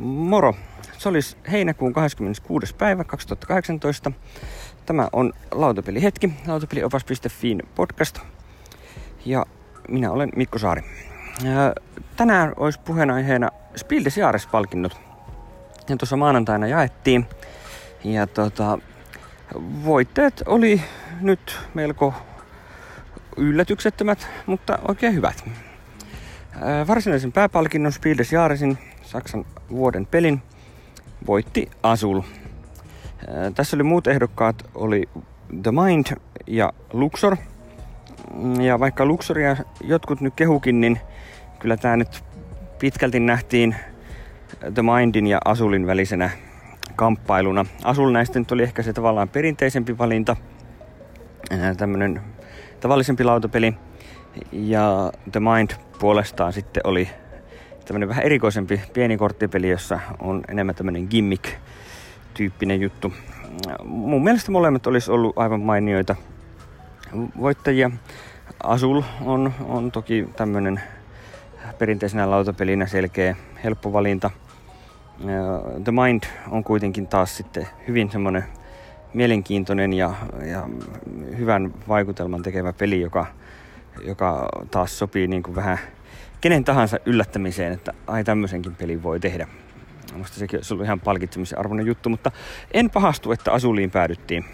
Moro! Se olisi heinäkuun 26. päivä 2018. Tämä on Lautapelihetki, lautapeliopas.fiin podcast. Ja minä olen Mikko Saari. Tänään olisi puheenaiheena Spiel des Jahres-palkinnot. Ja tuossa maanantaina jaettiin. Ja tota, voitteet oli nyt melko yllätyksettömät, mutta oikein hyvät. Varsinaisen pääpalkinnon Spiel des Jahresin Saksan vuoden pelin voitti Asul. Tässä oli muut ehdokkaat, oli The Mind ja Luxor. Ja vaikka Luxoria jotkut nyt kehukin, niin kyllä tämä nyt pitkälti nähtiin The Mindin ja Asulin välisenä kamppailuna. Asul näistä nyt oli ehkä se tavallaan perinteisempi valinta, tämmönen tavallisempi lautapeli. Ja The Mind puolestaan sitten oli tämmönen vähän erikoisempi pieni korttipeli, jossa on enemmän tämmönen gimmick-tyyppinen juttu. Mun mielestä molemmat olisi ollut aivan mainioita voittajia. Asul on, on toki tämmönen perinteisenä lautapelinä selkeä, helppo valinta. The Mind on kuitenkin taas sitten hyvin semmoinen mielenkiintoinen ja, ja hyvän vaikutelman tekevä peli, joka, joka taas sopii niin kuin vähän kenen tahansa yllättämiseen, että ai tämmöisenkin pelin voi tehdä. Minusta sekin olisi ollut ihan palkitsemisen arvoinen juttu, mutta en pahastu, että Asuliin päädyttiin.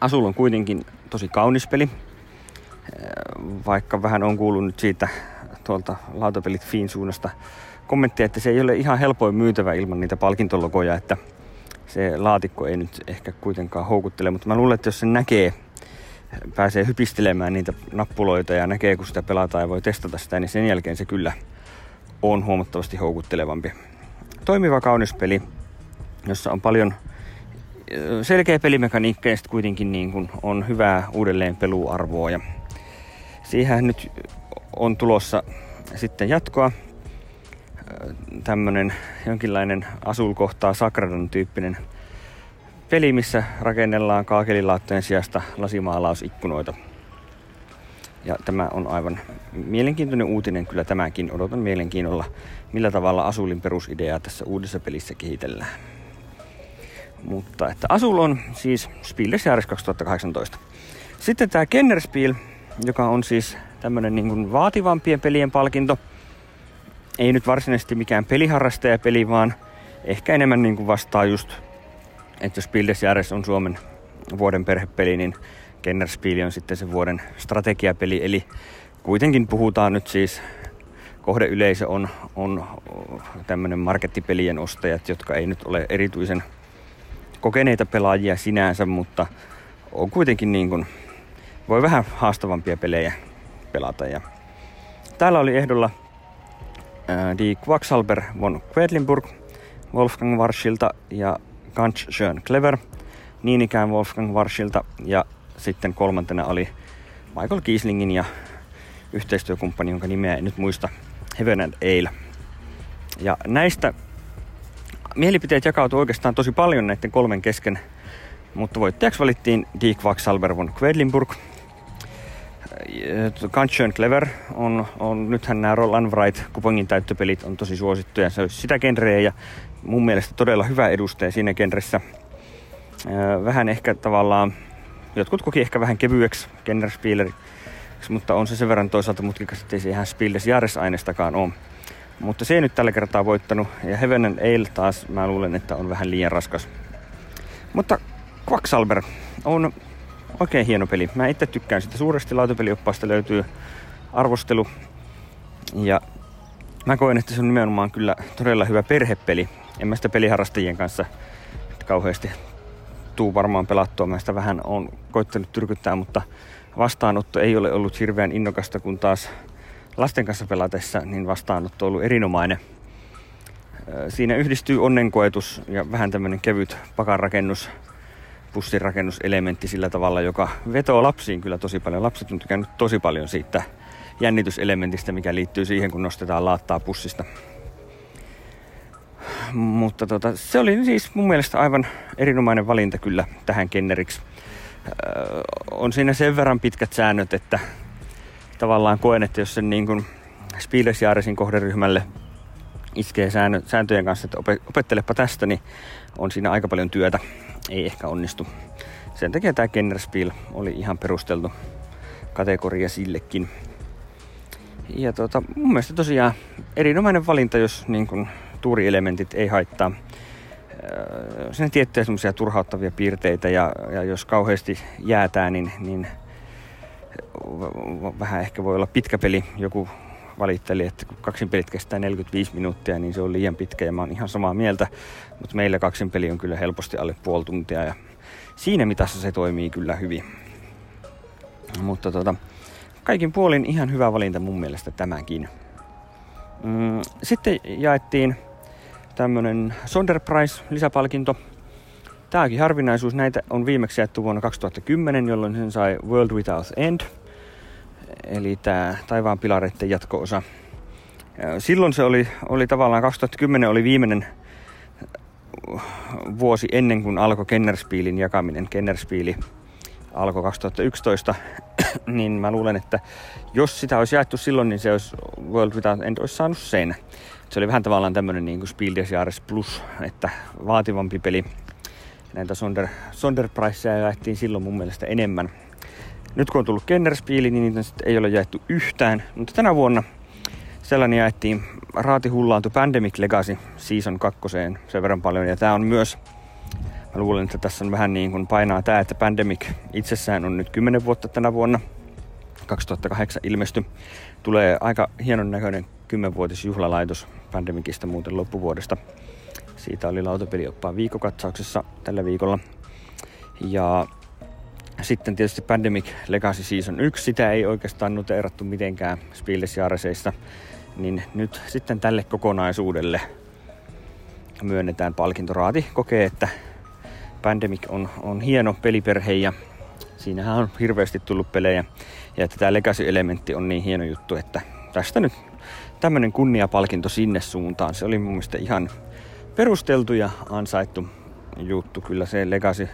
Asul on kuitenkin tosi kaunis peli, vaikka vähän on kuullut nyt siitä tuolta lautapelit Fiin suunnasta kommenttia, että se ei ole ihan helpoin myytävä ilman niitä palkintologoja, että se laatikko ei nyt ehkä kuitenkaan houkuttele, mutta mä luulen, että jos se näkee, pääsee hypistelemään niitä nappuloita ja näkee, kun sitä pelataan ja voi testata sitä, niin sen jälkeen se kyllä on huomattavasti houkuttelevampi. Toimiva kaunis peli, jossa on paljon selkeä pelimekaniikka ja sitten kuitenkin niin kuin on hyvää uudelleen peluarvoa. Ja siihen nyt on tulossa sitten jatkoa. Tämmönen jonkinlainen asulkohtaa Sakradan tyyppinen peli, missä rakennellaan kaakelilaattojen sijasta lasimaalausikkunoita. Ja tämä on aivan mielenkiintoinen uutinen kyllä tämäkin. Odotan mielenkiinnolla, millä tavalla Asulin perusideaa tässä uudessa pelissä kehitellään. Mutta että Asul on siis Spiel des Jahres 2018. Sitten tämä Kennerspiel, joka on siis tämmönen niin kuin vaativampien pelien palkinto. Ei nyt varsinaisesti mikään peliharrastajapeli, vaan ehkä enemmän niin kuin vastaa just, että jos Bildes Jääres on Suomen vuoden perhepeli, niin Kennerspiel on sitten se vuoden strategiapeli. Eli kuitenkin puhutaan nyt siis, kohdeyleisö on, on tämmöinen markettipelien ostajat, jotka ei nyt ole erityisen kokeneita pelaajia sinänsä, mutta on kuitenkin niin kuin, voi vähän haastavampia pelejä pelata. Ja täällä oli ehdolla äh, Die Quacksalber von Quedlinburg Wolfgang Warschilta ja Ganz schön clever niin ikään Wolfgang Warschilta ja sitten kolmantena oli Michael Kieslingin ja yhteistyökumppani, jonka nimeä en nyt muista, Heaven and Ale. Ja näistä mielipiteet jakautuivat oikeastaan tosi paljon näiden kolmen kesken, mutta voittajaksi valittiin Die Quacksalber von Quedlinburg – Kanchön Clever on, on, nythän nämä Roland Wright kupongin täyttöpelit on tosi suosittuja. Se olisi sitä genreä ja mun mielestä todella hyvä edustaja siinä genressä. Vähän ehkä tavallaan, jotkut koki ehkä vähän kevyeksi Kennerspieler, mutta on se sen verran toisaalta mutkikas, ettei se ihan Spiel Jahres-ainestakaan ole. Mutta se ei nyt tällä kertaa voittanut. Ja Heaven and Ale taas mä luulen, että on vähän liian raskas. Mutta Quacksalber on oikein hieno peli. Mä itse tykkään sitä suuresti. Lautapelioppaasta löytyy arvostelu. Ja mä koen, että se on nimenomaan kyllä todella hyvä perhepeli. En mä sitä peliharrastajien kanssa kauheasti tuu varmaan pelattua. Mä sitä vähän on koittanut tyrkyttää, mutta vastaanotto ei ole ollut hirveän innokasta, kun taas lasten kanssa pelatessa, niin vastaanotto on ollut erinomainen. Siinä yhdistyy onnenkoetus ja vähän tämmönen kevyt pakanrakennus pussirakennuselementti sillä tavalla, joka vetoo lapsiin kyllä tosi paljon. Lapset on tykännyt tosi paljon siitä jännityselementistä, mikä liittyy siihen, kun nostetaan laattaa pussista. Mutta tota, se oli siis mun mielestä aivan erinomainen valinta kyllä tähän kenneriksi. Öö, on siinä sen verran pitkät säännöt, että tavallaan koen, että jos sen niin kuin Spielesjaaresin kohderyhmälle iskee sääntöjen kanssa, että opettelepa tästä, niin on siinä aika paljon työtä. Ei ehkä onnistu. Sen takia tämä Kennerspiel oli ihan perusteltu kategoria sillekin. Ja tota, mun mielestä tosiaan erinomainen valinta, jos niin kun, tuurielementit ei haittaa öö, sinne tiettyjä semmoisia turhauttavia piirteitä ja, ja jos kauheasti jäätää, niin, niin vähän ehkä voi olla pitkä peli. Joku valitteli, että kun kaksin pelit kestää 45 minuuttia, niin se on liian pitkä ja mä oon ihan samaa mieltä. Mutta meillä kaksin peli on kyllä helposti alle puoli tuntia ja siinä mitassa se toimii kyllä hyvin. Mutta tota, kaikin puolin ihan hyvä valinta mun mielestä tämäkin. Mm, sitten jaettiin tämmönen Sonderpreis lisäpalkinto. Tääkin harvinaisuus, näitä on viimeksi jaettu vuonna 2010, jolloin sen sai World Without End. Eli tämä taivaan pilareiden jatko-osa. Silloin se oli, oli tavallaan 2010 oli viimeinen vuosi ennen kuin alkoi Kennerspielin jakaminen. Kennerspieli alkoi 2011, niin mä luulen, että jos sitä olisi jaettu silloin, niin se olisi World Without End olisi saanut sen. Se oli vähän tavallaan tämmöinen niin kuin Spiel des Jahres Plus, että vaativampi peli. Näitä Sonder, Sonderpreisseja jaettiin silloin mun mielestä enemmän. Nyt kun on tullut Kennerspieli, niin niitä ei ole jaettu yhtään, mutta tänä vuonna sellainen jaettiin raati hullaantu Pandemic Legacy Season 2 sen verran paljon. Ja tämä on myös, luulen, että tässä on vähän niin kuin painaa tämä, että Pandemic itsessään on nyt 10 vuotta tänä vuonna. 2008 ilmesty. Tulee aika hienon näköinen 10-vuotis juhlalaitos Pandemicista muuten loppuvuodesta. Siitä oli lautapelioppaan viikokatsauksessa tällä viikolla. Ja sitten tietysti Pandemic Legacy Season 1, sitä ei oikeastaan noteerattu mitenkään Spielesjaareseissa, niin nyt sitten tälle kokonaisuudelle myönnetään palkintoraati. Kokee, että Pandemic on, on hieno peliperhe ja siinähän on hirveästi tullut pelejä ja että tämä Legacy-elementti on niin hieno juttu, että tästä nyt tämmöinen kunniapalkinto sinne suuntaan. Se oli mun mielestä ihan perusteltu ja ansaittu juttu. Kyllä se Legacy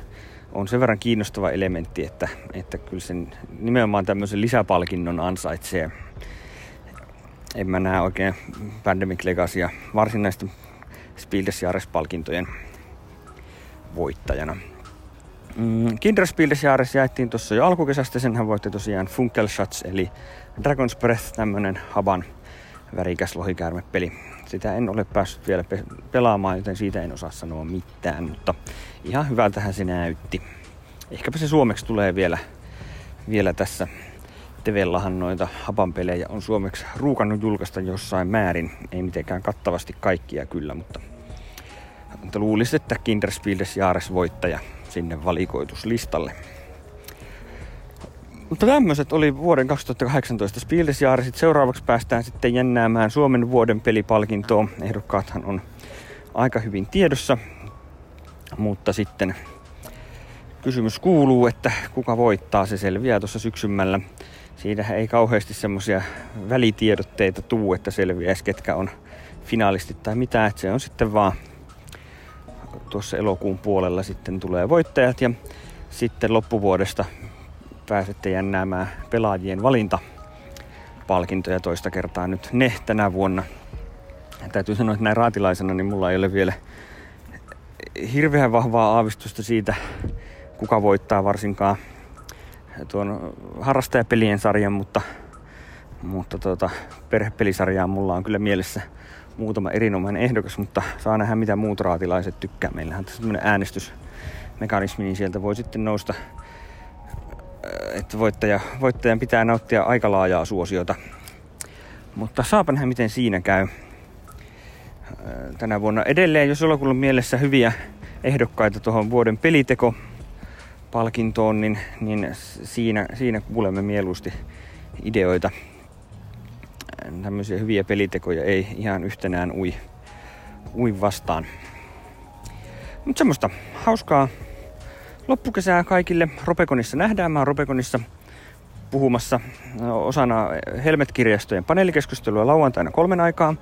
on sen verran kiinnostava elementti, että, että kyllä sen nimenomaan tämmöisen lisäpalkinnon ansaitsee. En mä näe oikein Pandemic Legacya varsinaisten Spiel des Jahres-palkintojen voittajana. Mm, Kinder Spiel des Jahres jaettiin tuossa jo alkukesästä. Senhän voitti tosiaan Funkelshots eli Dragon's Breath, tämmönen Haban värikäs lohikäärmepeli. Sitä en ole päässyt vielä pe- pelaamaan, joten siitä en osaa sanoa mitään, mutta ihan hyvältähän se näytti. Ehkäpä se suomeksi tulee vielä, vielä tässä. Tevellahan noita hapanpelejä on suomeksi ruukannut julkaista jossain määrin. Ei mitenkään kattavasti kaikkia kyllä, mutta, mutta luulisin, että Kinderspieldes Jaares voittaja sinne valikoituslistalle. Mutta tämmöiset oli vuoden 2018 Spielesjaaresit. Seuraavaksi päästään sitten jännäämään Suomen vuoden pelipalkintoa. Ehdokkaathan on aika hyvin tiedossa. Mutta sitten kysymys kuuluu, että kuka voittaa, se selviää tuossa syksymällä. Siitä ei kauheasti semmoisia välitiedotteita tuu, että selviäisi ketkä on finaalistit tai mitä. Että se on sitten vaan tuossa elokuun puolella sitten tulee voittajat ja sitten loppuvuodesta pääsette jännäämään pelaajien valinta palkintoja toista kertaa nyt ne tänä vuonna. Täytyy sanoa, että näin raatilaisena niin mulla ei ole vielä hirveän vahvaa aavistusta siitä, kuka voittaa varsinkaan tuon harrastajapelien sarjan, mutta, mutta tuota, perhepelisarjaa mulla on kyllä mielessä muutama erinomainen ehdokas, mutta saa nähdä mitä muut raatilaiset tykkää. Meillähän on tämmöinen äänestysmekanismi, niin sieltä voi sitten nousta että voittaja, voittajan pitää nauttia aika laajaa suosiota. Mutta saapa nähdä, miten siinä käy tänä vuonna. Edelleen, jos jollakulla on mielessä hyviä ehdokkaita tuohon vuoden peliteko palkintoon, niin, niin siinä, siinä kuulemme mieluusti ideoita. Tämmöisiä hyviä pelitekoja ei ihan yhtenään ui, ui vastaan. Mutta semmoista hauskaa loppukesää kaikille. Ropekonissa nähdään. Mä oon Ropekonissa puhumassa osana Helmet-kirjastojen paneelikeskustelua lauantaina kolmen aikaa.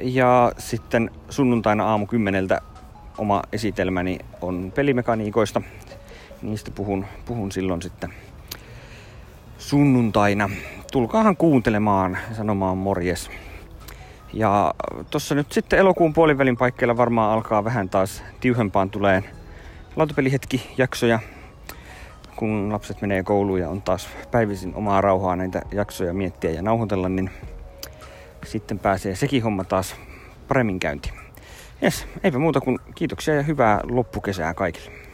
Ja sitten sunnuntaina aamu kymmeneltä oma esitelmäni on pelimekaniikoista. Niistä puhun, puhun silloin sitten sunnuntaina. Tulkaahan kuuntelemaan sanomaan morjes. Ja tuossa nyt sitten elokuun puolivälin paikkeilla varmaan alkaa vähän taas tiuhempaan tulee lautapelihetki jaksoja, kun lapset menee kouluun ja on taas päivisin omaa rauhaa näitä jaksoja miettiä ja nauhoitella, niin sitten pääsee sekin homma taas paremmin käyntiin. Jes, eipä muuta kuin kiitoksia ja hyvää loppukesää kaikille.